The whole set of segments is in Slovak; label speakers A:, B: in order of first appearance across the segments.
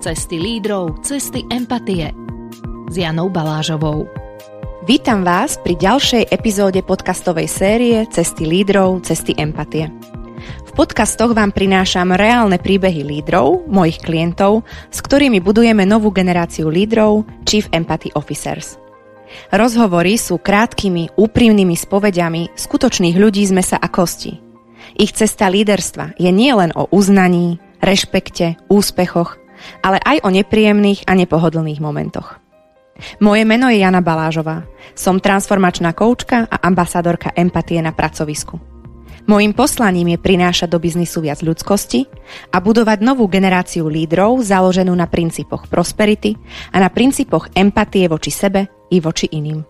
A: Cesty lídrov, cesty empatie. S Janou Balážovou.
B: Vítam vás pri ďalšej epizóde podcastovej série Cesty lídrov, cesty empatie. V podcastoch vám prinášam reálne príbehy lídrov, mojich klientov, s ktorými budujeme novú generáciu lídrov, Chief Empathy Officers. Rozhovory sú krátkými, úprimnými spovediami skutočných ľudí z mesa a kosti. Ich cesta líderstva je nielen o uznaní, rešpekte, úspechoch, ale aj o nepríjemných a nepohodlných momentoch. Moje meno je Jana Balážová. Som transformačná koučka a ambasádorka empatie na pracovisku. Mojím poslaním je prinášať do biznisu viac ľudskosti a budovať novú generáciu lídrov založenú na princípoch prosperity a na princípoch empatie voči sebe i voči iným.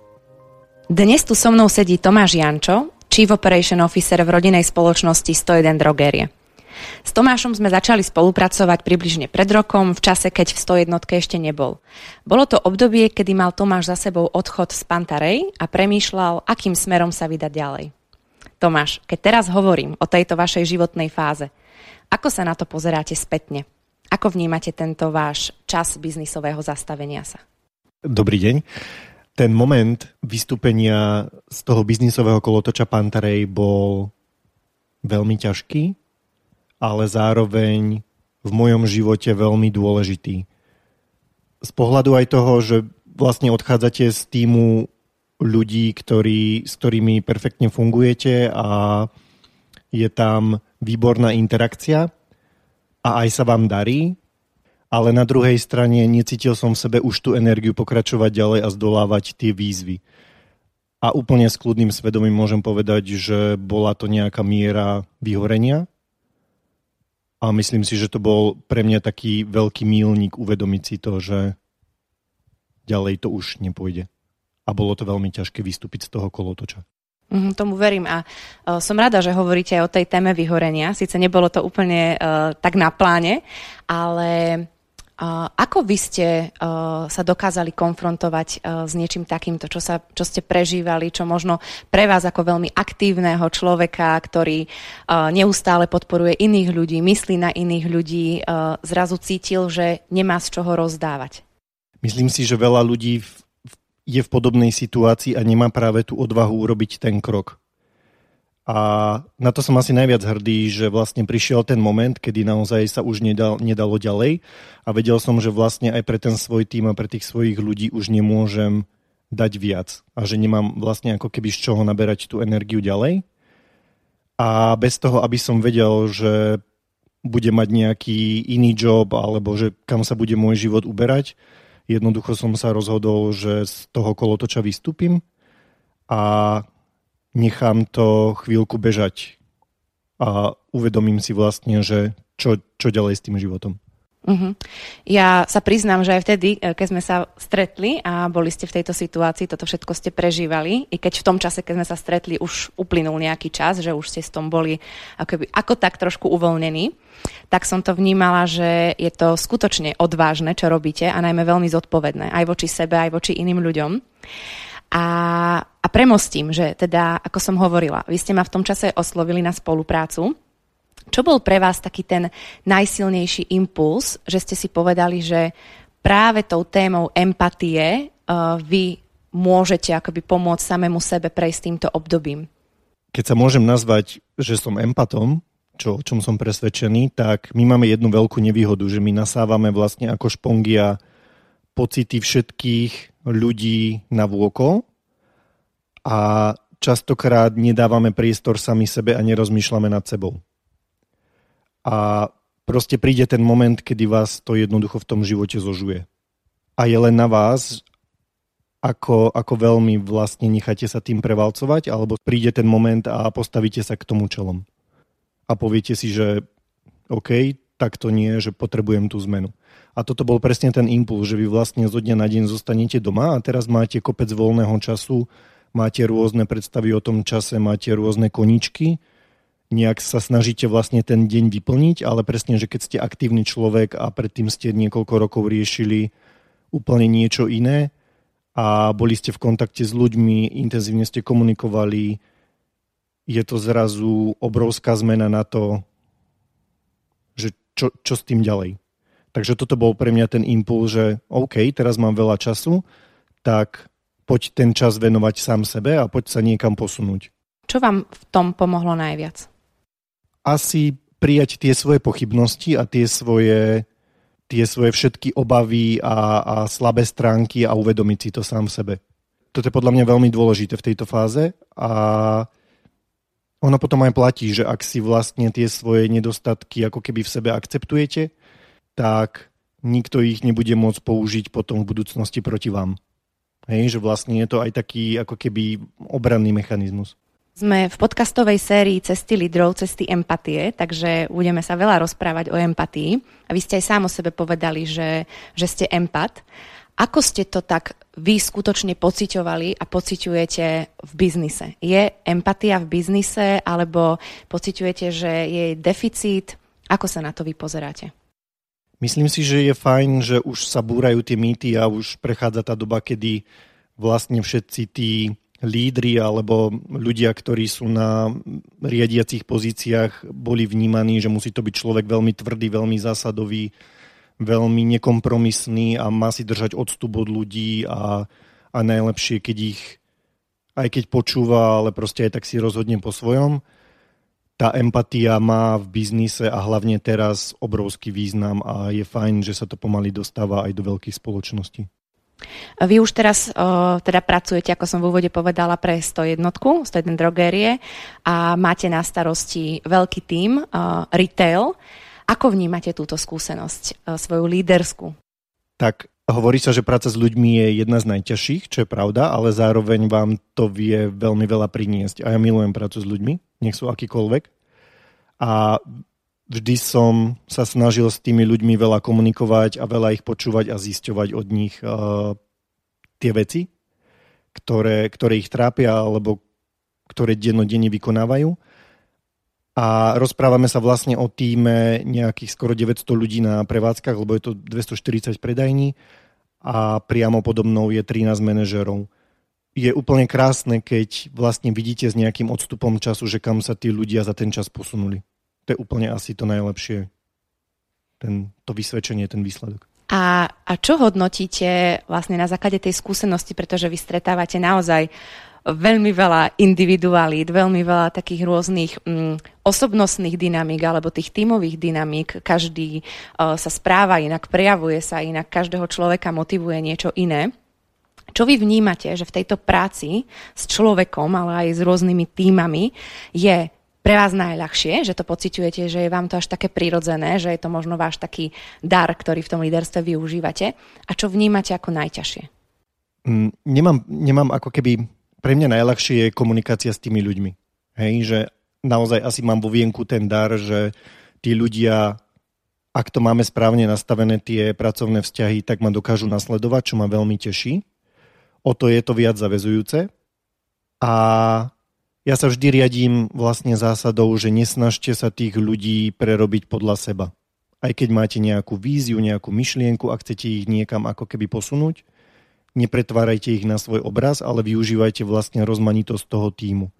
B: Dnes tu so mnou sedí Tomáš Jančo, Chief Operation Officer v rodinej spoločnosti 101 Drogerie. S Tomášom sme začali spolupracovať približne pred rokom, v čase, keď v 101 ešte nebol. Bolo to obdobie, kedy mal Tomáš za sebou odchod z Pantarej a premýšľal, akým smerom sa vydať ďalej. Tomáš, keď teraz hovorím o tejto vašej životnej fáze, ako sa na to pozeráte spätne? Ako vnímate tento váš čas biznisového zastavenia sa?
C: Dobrý deň. Ten moment vystúpenia z toho biznisového kolotoča Pantarej bol veľmi ťažký, ale zároveň v mojom živote veľmi dôležitý. Z pohľadu aj toho, že vlastne odchádzate z týmu ľudí, ktorí, s ktorými perfektne fungujete a je tam výborná interakcia a aj sa vám darí, ale na druhej strane necítil som v sebe už tú energiu pokračovať ďalej a zdolávať tie výzvy. A úplne s kľudným svedomím môžem povedať, že bola to nejaká miera vyhorenia, a myslím si, že to bol pre mňa taký veľký mílnik uvedomiť si to, že ďalej to už nepôjde. A bolo to veľmi ťažké vystúpiť z toho kolotoča.
B: Mm, tomu verím a uh, som rada, že hovoríte o tej téme vyhorenia. Sice nebolo to úplne uh, tak na pláne, ale ako vy ste uh, sa dokázali konfrontovať uh, s niečím takýmto, čo, sa, čo ste prežívali, čo možno pre vás ako veľmi aktívneho človeka, ktorý uh, neustále podporuje iných ľudí, myslí na iných ľudí, zrazu cítil, že nemá z čoho rozdávať?
C: Myslím si, že veľa ľudí je v podobnej situácii a nemá práve tú odvahu urobiť ten krok. A na to som asi najviac hrdý, že vlastne prišiel ten moment, kedy naozaj sa už nedal, nedalo ďalej. A vedel som, že vlastne aj pre ten svoj tým a pre tých svojich ľudí už nemôžem dať viac. A že nemám vlastne ako keby z čoho naberať tú energiu ďalej. A bez toho, aby som vedel, že bude mať nejaký iný job alebo že kam sa bude môj život uberať, jednoducho som sa rozhodol, že z toho kolotoča vystúpim. A nechám to chvíľku bežať a uvedomím si vlastne, že čo, čo ďalej s tým životom.
B: Uh-huh. Ja sa priznám, že aj vtedy, e, keď sme sa stretli a boli ste v tejto situácii, toto všetko ste prežívali, i keď v tom čase, keď sme sa stretli, už uplynul nejaký čas, že už ste s tom boli akoby, ako tak trošku uvoľnení, tak som to vnímala, že je to skutočne odvážne, čo robíte a najmä veľmi zodpovedné, aj voči sebe, aj voči iným ľuďom. A, a premostím, že teda, ako som hovorila, vy ste ma v tom čase oslovili na spoluprácu. Čo bol pre vás taký ten najsilnejší impuls, že ste si povedali, že práve tou témou empatie uh, vy môžete akoby pomôcť samému sebe prejsť týmto obdobím?
C: Keď sa môžem nazvať, že som empatom, čo, o čom som presvedčený, tak my máme jednu veľkú nevýhodu, že my nasávame vlastne ako špongia pocity všetkých ľudí na vôko a častokrát nedávame priestor sami sebe a nerozmýšľame nad sebou. A proste príde ten moment, kedy vás to jednoducho v tom živote zožuje. A je len na vás, ako, ako veľmi vlastne necháte sa tým prevalcovať, alebo príde ten moment a postavíte sa k tomu čelom. A poviete si, že OK, tak to nie, že potrebujem tú zmenu. A toto bol presne ten impuls, že vy vlastne zo dňa na deň zostanete doma a teraz máte kopec voľného času, máte rôzne predstavy o tom čase, máte rôzne koničky, nejak sa snažíte vlastne ten deň vyplniť, ale presne, že keď ste aktívny človek a predtým ste niekoľko rokov riešili úplne niečo iné a boli ste v kontakte s ľuďmi, intenzívne ste komunikovali, je to zrazu obrovská zmena na to, že čo, čo s tým ďalej. Takže toto bol pre mňa ten impuls, že OK, teraz mám veľa času, tak poď ten čas venovať sám sebe a poď sa niekam posunúť.
B: Čo vám v tom pomohlo najviac?
C: Asi prijať tie svoje pochybnosti a tie svoje, tie svoje všetky obavy a, a slabé stránky a uvedomiť si to sám sebe. Toto je podľa mňa veľmi dôležité v tejto fáze a ono potom aj platí, že ak si vlastne tie svoje nedostatky ako keby v sebe akceptujete, tak nikto ich nebude môcť použiť potom v budúcnosti proti vám. Hej, že vlastne je to aj taký ako keby obranný mechanizmus.
B: Sme v podcastovej sérii Cesty lídrov, cesty empatie, takže budeme sa veľa rozprávať o empatii. A vy ste aj sám o sebe povedali, že, že ste empat. Ako ste to tak vy skutočne pociťovali a pociťujete v biznise? Je empatia v biznise alebo pociťujete, že je deficit? Ako sa na to vy pozeráte?
C: Myslím si, že je fajn, že už sa búrajú tie mýty a už prechádza tá doba, kedy vlastne všetci tí lídri alebo ľudia, ktorí sú na riadiacich pozíciách, boli vnímaní, že musí to byť človek veľmi tvrdý, veľmi zásadový, veľmi nekompromisný a má si držať odstup od ľudí a, a najlepšie, keď ich aj keď počúva, ale proste aj tak si rozhodne po svojom tá empatia má v biznise a hlavne teraz obrovský význam a je fajn, že sa to pomaly dostáva aj do veľkých spoločností.
B: Vy už teraz o, teda pracujete, ako som v úvode povedala, pre 101, 101 drogérie a máte na starosti veľký tím, o, retail. Ako vnímate túto skúsenosť, o, svoju lídersku?
C: Tak hovorí sa, že práca s ľuďmi je jedna z najťažších, čo je pravda, ale zároveň vám to vie veľmi veľa priniesť. A ja milujem prácu s ľuďmi nech sú akýkoľvek. A vždy som sa snažil s tými ľuďmi veľa komunikovať a veľa ich počúvať a zisťovať od nich uh, tie veci, ktoré, ktoré ich trápia alebo ktoré dennodenne vykonávajú. A rozprávame sa vlastne o týme nejakých skoro 900 ľudí na prevádzkach, lebo je to 240 predajní a priamo podobnou je 13 manažerov je úplne krásne, keď vlastne vidíte s nejakým odstupom času, že kam sa tí ľudia za ten čas posunuli. To je úplne asi to najlepšie, ten, to vysvedčenie, ten výsledok.
B: A, a čo hodnotíte vlastne na základe tej skúsenosti, pretože vy stretávate naozaj veľmi veľa individualít, veľmi veľa takých rôznych mm, osobnostných dynamík alebo tých tímových dynamík. Každý uh, sa správa inak, prejavuje sa inak, každého človeka motivuje niečo iné. Čo vy vnímate, že v tejto práci s človekom, ale aj s rôznymi týmami je pre vás najľahšie, že to pociťujete, že je vám to až také prirodzené, že je to možno váš taký dar, ktorý v tom líderstve využívate a čo vnímate ako najťažšie?
C: Mm, nemám, nemám ako keby, pre mňa najľahšie je komunikácia s tými ľuďmi. Hej, že naozaj asi mám vo vienku ten dar, že tí ľudia, ak to máme správne nastavené tie pracovné vzťahy, tak ma dokážu nasledovať, čo ma veľmi teší o to je to viac zavezujúce. A ja sa vždy riadím vlastne zásadou, že nesnažte sa tých ľudí prerobiť podľa seba. Aj keď máte nejakú víziu, nejakú myšlienku a chcete ich niekam ako keby posunúť, nepretvárajte ich na svoj obraz, ale využívajte vlastne rozmanitosť toho týmu.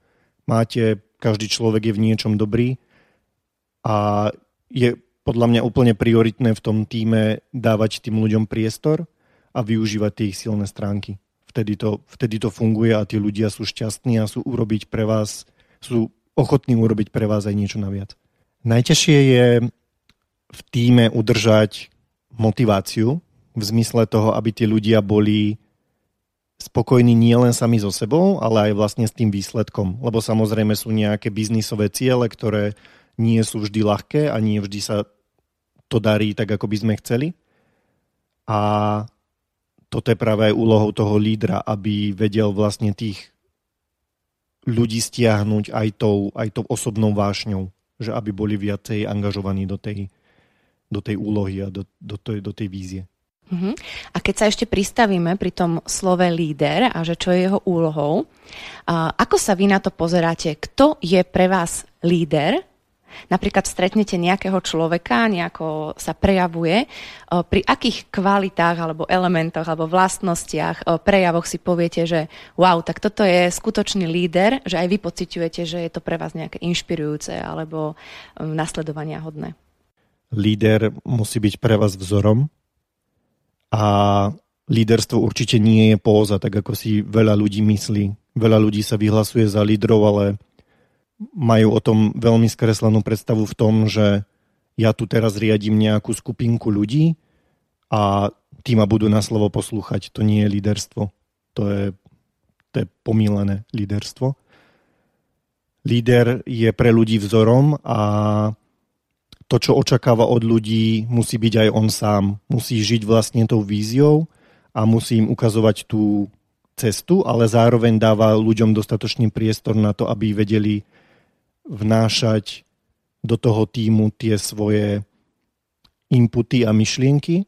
C: Máte, každý človek je v niečom dobrý a je podľa mňa úplne prioritné v tom týme dávať tým ľuďom priestor a využívať tie ich silné stránky vtedy to, vtedy to funguje a tí ľudia sú šťastní a sú urobiť pre vás, sú ochotní urobiť pre vás aj niečo naviac. Najťažšie je v týme udržať motiváciu v zmysle toho, aby tí ľudia boli spokojní nielen sami so sebou, ale aj vlastne s tým výsledkom. Lebo samozrejme sú nejaké biznisové ciele, ktoré nie sú vždy ľahké a nie vždy sa to darí tak, ako by sme chceli. A toto je práve aj úlohou toho lídra, aby vedel vlastne tých ľudí stiahnuť aj tou, aj tou osobnou vášňou, že aby boli viacej angažovaní do tej, do tej úlohy a do, do, tej, do tej vízie.
B: Uh-huh. A keď sa ešte pristavíme pri tom slove líder a že čo je jeho úlohou, a ako sa vy na to pozeráte? Kto je pre vás líder Napríklad stretnete nejakého človeka, nejako sa prejavuje, pri akých kvalitách alebo elementoch alebo vlastnostiach, prejavoch si poviete, že wow, tak toto je skutočný líder, že aj vy pociťujete, že je to pre vás nejaké inšpirujúce alebo nasledovania hodné.
C: líder musí byť pre vás vzorom a líderstvo určite nie je póza, tak ako si veľa ľudí myslí. Veľa ľudí sa vyhlasuje za lídrov, ale majú o tom veľmi skreslenú predstavu v tom, že ja tu teraz riadím nejakú skupinku ľudí a tí ma budú na slovo poslúchať. To nie je líderstvo. To je, to je pomílené líderstvo. Líder je pre ľudí vzorom a to, čo očakáva od ľudí, musí byť aj on sám. Musí žiť vlastne tou víziou a musí im ukazovať tú cestu, ale zároveň dáva ľuďom dostatočný priestor na to, aby vedeli vnášať do toho týmu tie svoje inputy a myšlienky,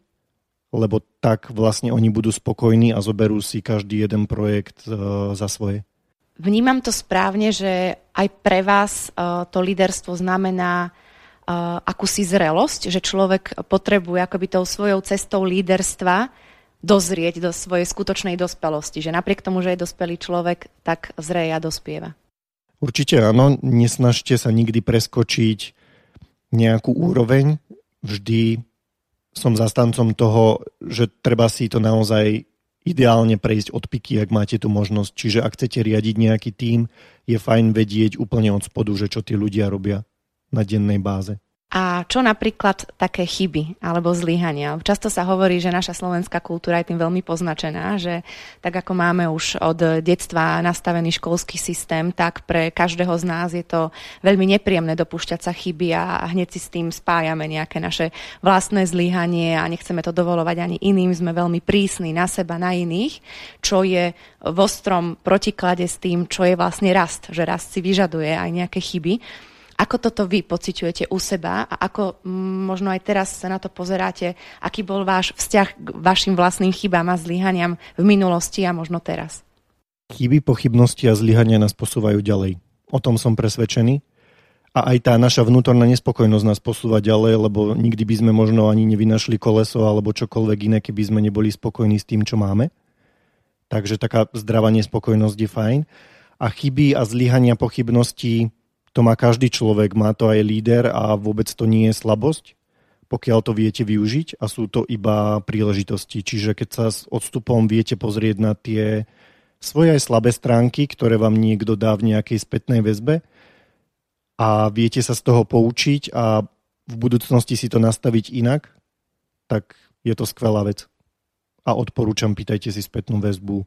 C: lebo tak vlastne oni budú spokojní a zoberú si každý jeden projekt uh, za svoje.
B: Vnímam to správne, že aj pre vás uh, to líderstvo znamená akúsi zrelosť, že človek potrebuje akoby tou svojou cestou líderstva dozrieť do svojej skutočnej dospelosti. Že napriek tomu, že je dospelý človek, tak zreje a dospieva.
C: Určite áno, nesnažte sa nikdy preskočiť nejakú úroveň. Vždy som zastancom toho, že treba si to naozaj ideálne prejsť od piky, ak máte tú možnosť. Čiže ak chcete riadiť nejaký tím, je fajn vedieť úplne od spodu, že čo tí ľudia robia na dennej báze.
B: A čo napríklad také chyby alebo zlyhania? Často sa hovorí, že naša slovenská kultúra je tým veľmi poznačená, že tak ako máme už od detstva nastavený školský systém, tak pre každého z nás je to veľmi nepríjemné dopúšťať sa chyby a hneď si s tým spájame nejaké naše vlastné zlyhanie a nechceme to dovolovať ani iným. Sme veľmi prísni na seba, na iných, čo je v ostrom protiklade s tým, čo je vlastne rast, že rast si vyžaduje aj nejaké chyby. Ako toto vy pociťujete u seba a ako možno aj teraz sa na to pozeráte, aký bol váš vzťah k vašim vlastným chybám a zlyhaniam v minulosti a možno teraz?
C: Chyby, pochybnosti a zlyhania nás posúvajú ďalej. O tom som presvedčený. A aj tá naša vnútorná nespokojnosť nás posúva ďalej, lebo nikdy by sme možno ani nevynašli koleso alebo čokoľvek iné, keby sme neboli spokojní s tým, čo máme. Takže taká zdravá nespokojnosť je fajn. A chyby a zlyhania, pochybnosti to má každý človek, má to aj líder a vôbec to nie je slabosť, pokiaľ to viete využiť a sú to iba príležitosti. Čiže keď sa s odstupom viete pozrieť na tie svoje aj slabé stránky, ktoré vám niekto dá v nejakej spätnej väzbe a viete sa z toho poučiť a v budúcnosti si to nastaviť inak, tak je to skvelá vec. A odporúčam, pýtajte si spätnú väzbu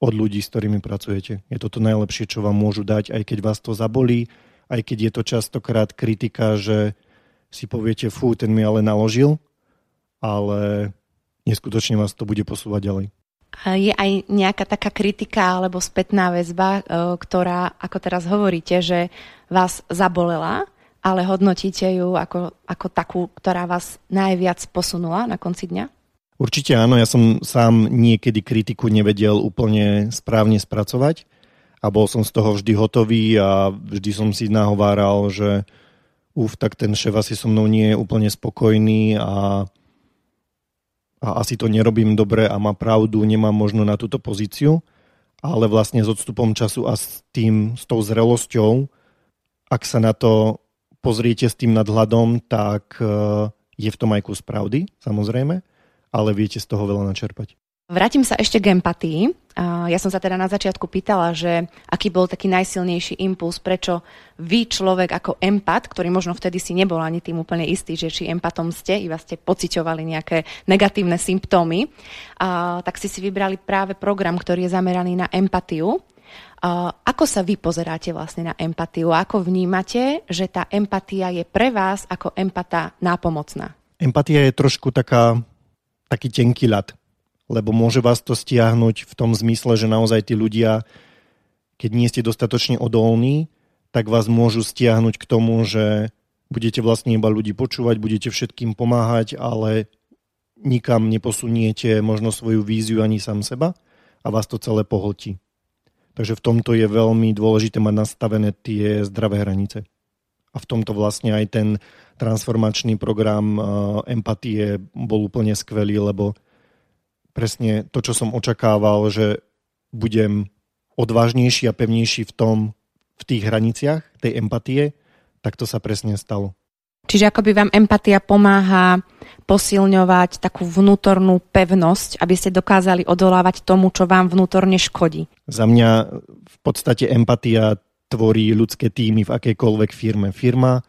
C: od ľudí, s ktorými pracujete. Je to to najlepšie, čo vám môžu dať, aj keď vás to zabolí, aj keď je to častokrát kritika, že si poviete, fú, ten mi ale naložil, ale neskutočne vás to bude posúvať ďalej.
B: Je aj nejaká taká kritika alebo spätná väzba, e, ktorá, ako teraz hovoríte, že vás zabolela, ale hodnotíte ju ako, ako takú, ktorá vás najviac posunula na konci dňa?
C: Určite áno, ja som sám niekedy kritiku nevedel úplne správne spracovať a bol som z toho vždy hotový a vždy som si nahováral, že uf, tak ten šéf asi so mnou nie je úplne spokojný a, a asi to nerobím dobre a má pravdu, nemám možno na túto pozíciu, ale vlastne s odstupom času a s tým, s tou zrelosťou, ak sa na to pozriete s tým nadhľadom, tak e, je v tom aj kus pravdy, samozrejme, ale viete z toho veľa načerpať.
B: Vrátim sa ešte k empatii. Ja som sa teda na začiatku pýtala, že aký bol taký najsilnejší impuls, prečo vy človek ako empat, ktorý možno vtedy si nebol ani tým úplne istý, že či empatom ste, iba ste pociťovali nejaké negatívne symptómy, tak si si vybrali práve program, ktorý je zameraný na empatiu. Ako sa vy pozeráte vlastne na empatiu? Ako vnímate, že tá empatia je pre vás ako empata nápomocná?
C: Empatia je trošku taká, taký tenký ľad lebo môže vás to stiahnuť v tom zmysle, že naozaj tí ľudia, keď nie ste dostatočne odolní, tak vás môžu stiahnuť k tomu, že budete vlastne iba ľudí počúvať, budete všetkým pomáhať, ale nikam neposuniete možno svoju víziu ani sám seba a vás to celé pohltí. Takže v tomto je veľmi dôležité mať nastavené tie zdravé hranice. A v tomto vlastne aj ten transformačný program eh, empatie bol úplne skvelý, lebo presne to, čo som očakával, že budem odvážnejší a pevnejší v tom, v tých hraniciach tej empatie, tak to sa presne stalo.
B: Čiže akoby vám empatia pomáha posilňovať takú vnútornú pevnosť, aby ste dokázali odolávať tomu, čo vám vnútorne škodí.
C: Za mňa v podstate empatia tvorí ľudské týmy v akejkoľvek firme. Firma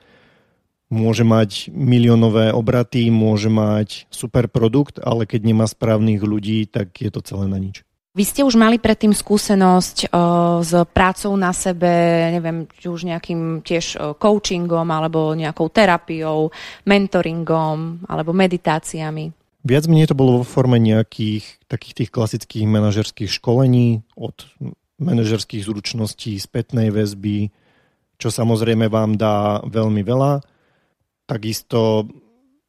C: môže mať miliónové obraty, môže mať super produkt, ale keď nemá správnych ľudí, tak je to celé na nič.
B: Vy ste už mali predtým skúsenosť o, s prácou na sebe, neviem, či už nejakým tiež o, coachingom, alebo nejakou terapiou, mentoringom, alebo meditáciami?
C: Viac menej to bolo vo forme nejakých takých tých klasických manažerských školení od manažerských zručností, spätnej väzby, čo samozrejme vám dá veľmi veľa. Takisto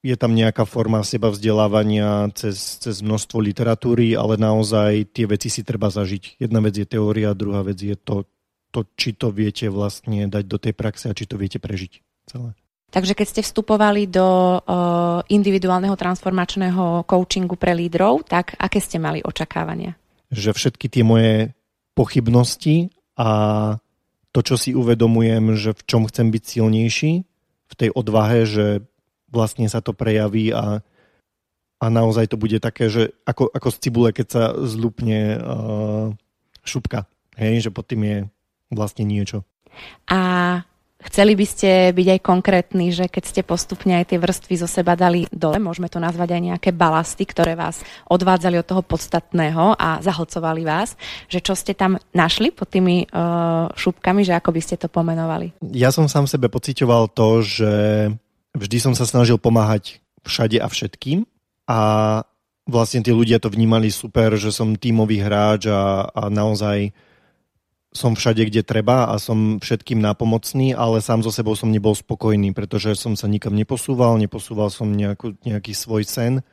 C: je tam nejaká forma seba vzdelávania cez, cez množstvo literatúry, ale naozaj tie veci si treba zažiť. Jedna vec je teória, druhá vec je to, to či to viete vlastne dať do tej praxe a či to viete prežiť celé.
B: Takže keď ste vstupovali do uh, individuálneho transformačného coachingu pre lídrov, tak aké ste mali očakávania?
C: Že všetky tie moje pochybnosti a to, čo si uvedomujem, že v čom chcem byť silnejší, v tej odvahe, že vlastne sa to prejaví a, a naozaj to bude také, že ako, ako z cibule, keď sa zlupne uh, šupka, hej, že pod tým je vlastne niečo.
B: A Chceli by ste byť aj konkrétni, že keď ste postupne aj tie vrstvy zo seba dali dole, môžeme to nazvať aj nejaké balasty, ktoré vás odvádzali od toho podstatného a zahlcovali vás, že čo ste tam našli pod tými uh, šupkami, že ako by ste to pomenovali?
C: Ja som sám sebe pocitoval to, že vždy som sa snažil pomáhať všade a všetkým a vlastne tí ľudia to vnímali super, že som tímový hráč a, a naozaj som všade, kde treba a som všetkým nápomocný, ale sám so sebou som nebol spokojný, pretože som sa nikam neposúval, neposúval som nejakú, nejaký svoj sen,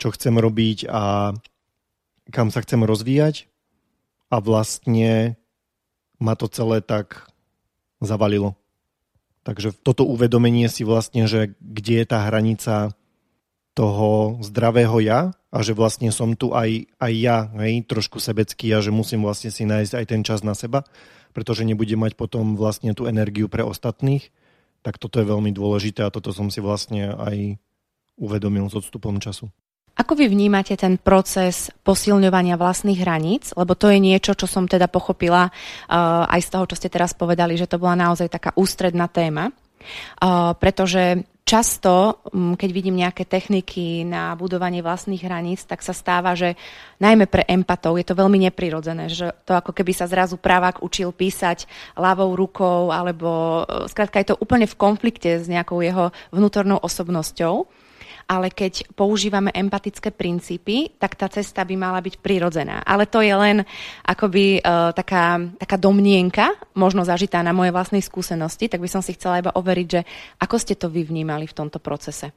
C: čo chcem robiť a kam sa chcem rozvíjať a vlastne ma to celé tak zavalilo. Takže toto uvedomenie si vlastne, že kde je tá hranica toho zdravého ja a že vlastne som tu aj, aj ja, hej, trošku sebecký a že musím vlastne si nájsť aj ten čas na seba, pretože nebudem mať potom vlastne tú energiu pre ostatných, tak toto je veľmi dôležité a toto som si vlastne aj uvedomil s odstupom času.
B: Ako vy vnímate ten proces posilňovania vlastných hraníc? Lebo to je niečo, čo som teda pochopila uh, aj z toho, čo ste teraz povedali, že to bola naozaj taká ústredná téma. Uh, pretože často, mm, keď vidím nejaké techniky na budovanie vlastných hraníc, tak sa stáva, že najmä pre empatov je to veľmi neprirodzené, že to ako keby sa zrazu pravák učil písať ľavou rukou, alebo uh, skrátka je to úplne v konflikte s nejakou jeho vnútornou osobnosťou ale keď používame empatické princípy, tak tá cesta by mala byť prirodzená. Ale to je len akoby uh, taká, taká domnienka, možno zažitá na mojej vlastnej skúsenosti, tak by som si chcela iba overiť, že ako ste to vy vnímali v tomto procese.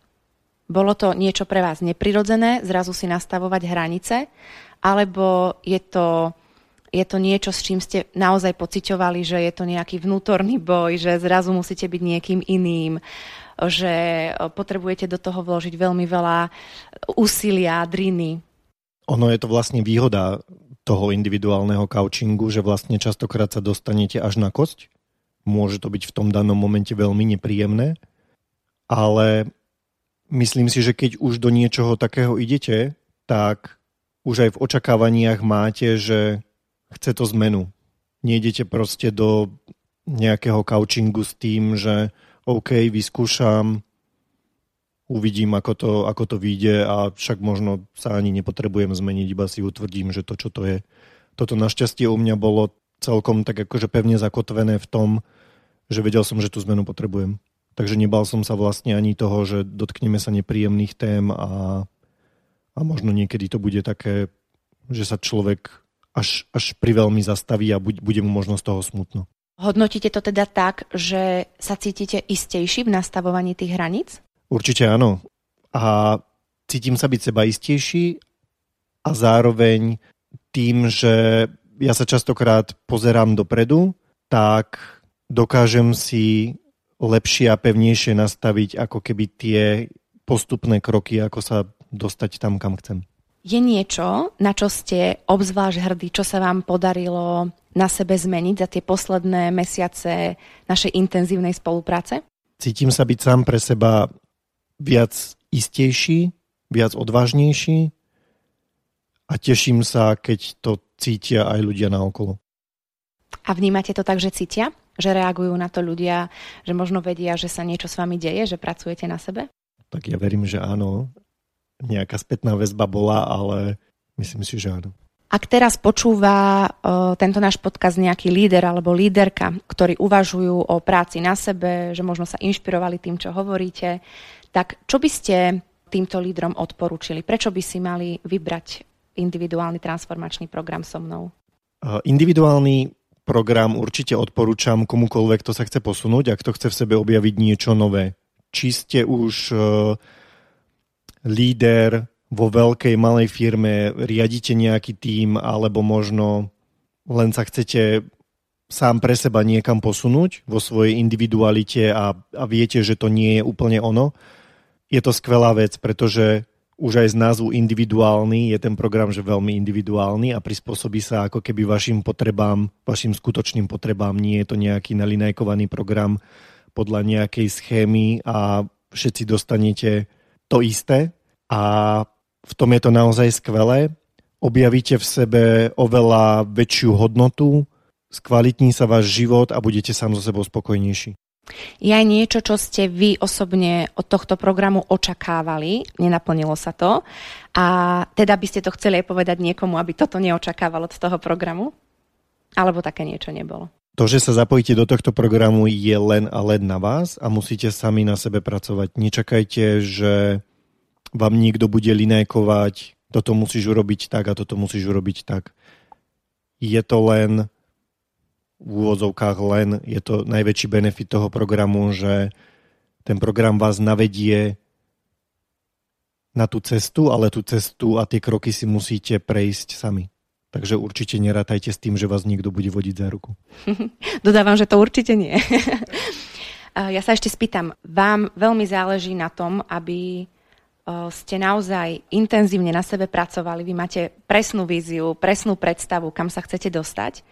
B: Bolo to niečo pre vás neprirodzené, zrazu si nastavovať hranice, alebo je to, je to niečo, s čím ste naozaj pociťovali, že je to nejaký vnútorný boj, že zrazu musíte byť niekým iným, že potrebujete do toho vložiť veľmi veľa úsilia, driny.
C: Ono je to vlastne výhoda toho individuálneho coachingu, že vlastne častokrát sa dostanete až na kosť. Môže to byť v tom danom momente veľmi nepríjemné, ale myslím si, že keď už do niečoho takého idete, tak už aj v očakávaniach máte, že chce to zmenu. Nejdete proste do nejakého coachingu s tým, že OK, vyskúšam, uvidím, ako to, ako to vyjde a však možno sa ani nepotrebujem zmeniť, iba si utvrdím, že to, čo to je. Toto našťastie u mňa bolo celkom tak akože pevne zakotvené v tom, že vedel som, že tú zmenu potrebujem. Takže nebal som sa vlastne ani toho, že dotkneme sa nepríjemných tém a, a možno niekedy to bude také, že sa človek až, až pri veľmi zastaví a bude mu možno z toho smutno.
B: Hodnotíte to teda tak, že sa cítite istejší v nastavovaní tých hraníc?
C: Určite áno. A cítim sa byť seba istejší a zároveň tým, že ja sa častokrát pozerám dopredu, tak dokážem si lepšie a pevnejšie nastaviť ako keby tie postupné kroky, ako sa dostať tam, kam chcem.
B: Je niečo, na čo ste obzvlášť hrdí, čo sa vám podarilo na sebe zmeniť za tie posledné mesiace našej intenzívnej spolupráce?
C: cítim sa byť sám pre seba viac istejší, viac odvážnejší a teším sa, keď to cítia aj ľudia naokolo.
B: A vnímate to tak, že cítia? Že reagujú na to ľudia, že možno vedia, že sa niečo s vami deje, že pracujete na sebe?
C: Tak ja verím, že áno. Nejaká spätná väzba bola, ale myslím si, že áno.
B: Ak teraz počúva uh, tento náš podcast nejaký líder alebo líderka, ktorí uvažujú o práci na sebe, že možno sa inšpirovali tým, čo hovoríte, tak čo by ste týmto lídrom odporúčili? Prečo by si mali vybrať individuálny transformačný program so mnou?
C: Individuálny program určite odporúčam komukoľvek, kto sa chce posunúť a kto chce v sebe objaviť niečo nové. Či ste už uh, líder vo veľkej, malej firme, riadite nejaký tím, alebo možno len sa chcete sám pre seba niekam posunúť vo svojej individualite a, a viete, že to nie je úplne ono, je to skvelá vec, pretože už aj z názvu individuálny je ten program, že veľmi individuálny a prispôsobí sa ako keby vašim potrebám, vašim skutočným potrebám. Nie je to nejaký nalinajkovaný program podľa nejakej schémy a všetci dostanete to isté. A v tom je to naozaj skvelé. Objavíte v sebe oveľa väčšiu hodnotu, skvalitní sa váš život a budete sám so sebou spokojnejší.
B: Je aj niečo, čo ste vy osobne od tohto programu očakávali, nenaplnilo sa to a teda by ste to chceli aj povedať niekomu, aby toto neočakával od toho programu? Alebo také niečo nebolo?
C: To, že sa zapojíte do tohto programu je len a len na vás a musíte sami na sebe pracovať. Nečakajte, že vám niekto bude linajkovať, toto musíš urobiť tak a toto musíš urobiť tak. Je to len v úvodzovkách len, je to najväčší benefit toho programu, že ten program vás navedie na tú cestu, ale tú cestu a tie kroky si musíte prejsť sami. Takže určite nerátajte s tým, že vás niekto bude vodiť za ruku.
B: Dodávam, že to určite nie. ja sa ešte spýtam, vám veľmi záleží na tom, aby ste naozaj intenzívne na sebe pracovali, vy máte presnú víziu, presnú predstavu, kam sa chcete dostať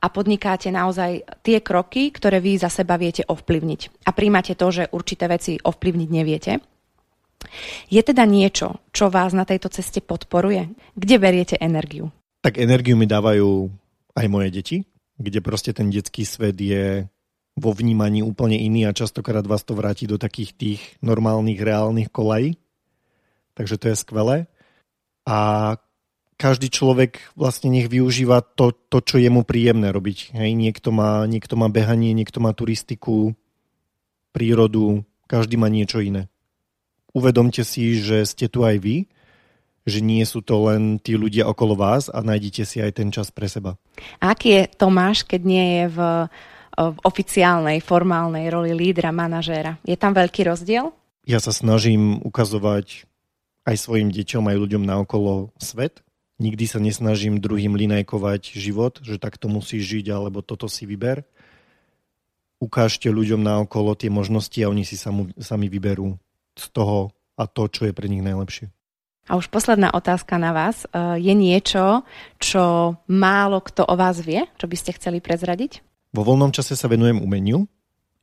B: a podnikáte naozaj tie kroky, ktoré vy za seba viete ovplyvniť. A príjmate to, že určité veci ovplyvniť neviete. Je teda niečo, čo vás na tejto ceste podporuje? Kde beriete energiu?
C: Tak energiu mi dávajú aj moje deti, kde proste ten detský svet je vo vnímaní úplne iný a častokrát vás to vráti do takých tých normálnych, reálnych kolají. Takže to je skvelé. A každý človek vlastne nech využíva to, to čo je mu príjemné robiť. Hej, niekto, má, niekto má behanie, niekto má turistiku, prírodu, každý má niečo iné. Uvedomte si, že ste tu aj vy, že nie sú to len tí ľudia okolo vás a nájdete si aj ten čas pre seba.
B: A aký je Tomáš, keď nie je v, v oficiálnej, formálnej roli lídra, manažéra? Je tam veľký rozdiel?
C: Ja sa snažím ukazovať aj svojim deťom, aj ľuďom naokolo svet Nikdy sa nesnažím druhým linajkovať život, že takto musíš žiť, alebo toto si vyber. Ukážte ľuďom naokolo tie možnosti a oni si sami vyberú z toho a to, čo je pre nich najlepšie.
B: A už posledná otázka na vás. E, je niečo, čo málo kto o vás vie, čo by ste chceli prezradiť?
C: Vo voľnom čase sa venujem umeniu.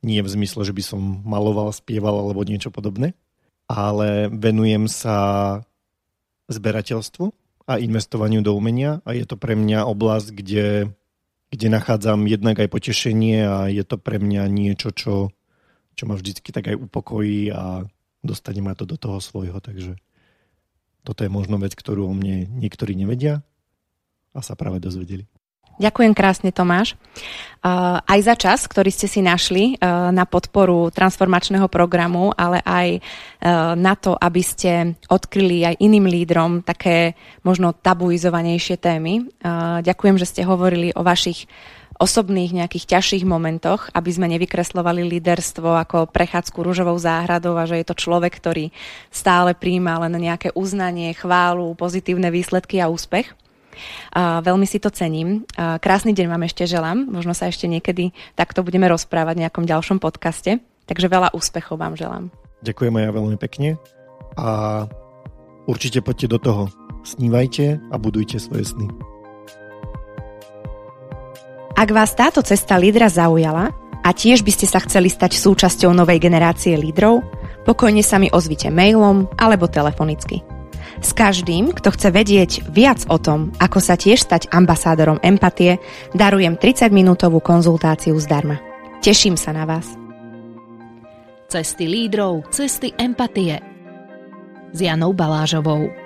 C: Nie v zmysle, že by som maloval, spieval alebo niečo podobné, ale venujem sa zberateľstvu a investovaniu do umenia a je to pre mňa oblasť, kde, kde nachádzam jednak aj potešenie a je to pre mňa niečo, čo, čo ma vždycky tak aj upokojí a dostane ma to do toho svojho, takže toto je možno vec, ktorú o mne niektorí nevedia a sa práve dozvedeli.
B: Ďakujem krásne, Tomáš. Aj za čas, ktorý ste si našli na podporu transformačného programu, ale aj na to, aby ste odkryli aj iným lídrom také možno tabuizovanejšie témy. Ďakujem, že ste hovorili o vašich osobných nejakých ťažších momentoch, aby sme nevykreslovali líderstvo ako prechádzku rúžovou záhradou a že je to človek, ktorý stále príjma len nejaké uznanie, chválu, pozitívne výsledky a úspech. A veľmi si to cením. A krásny deň vám ešte želám. Možno sa ešte niekedy takto budeme rozprávať v nejakom ďalšom podcaste. Takže veľa úspechov vám želám.
C: Ďakujem ja veľmi pekne a určite poďte do toho. Snívajte a budujte svoje sny.
B: Ak vás táto cesta lídra zaujala, a tiež by ste sa chceli stať súčasťou novej generácie lídrov, pokojne sa mi ozvite mailom alebo telefonicky. S každým, kto chce vedieť viac o tom, ako sa tiež stať ambasádorom empatie, darujem 30-minútovú konzultáciu zdarma. Teším sa na vás.
A: Cesty lídrov, cesty empatie. S Janou Balážovou.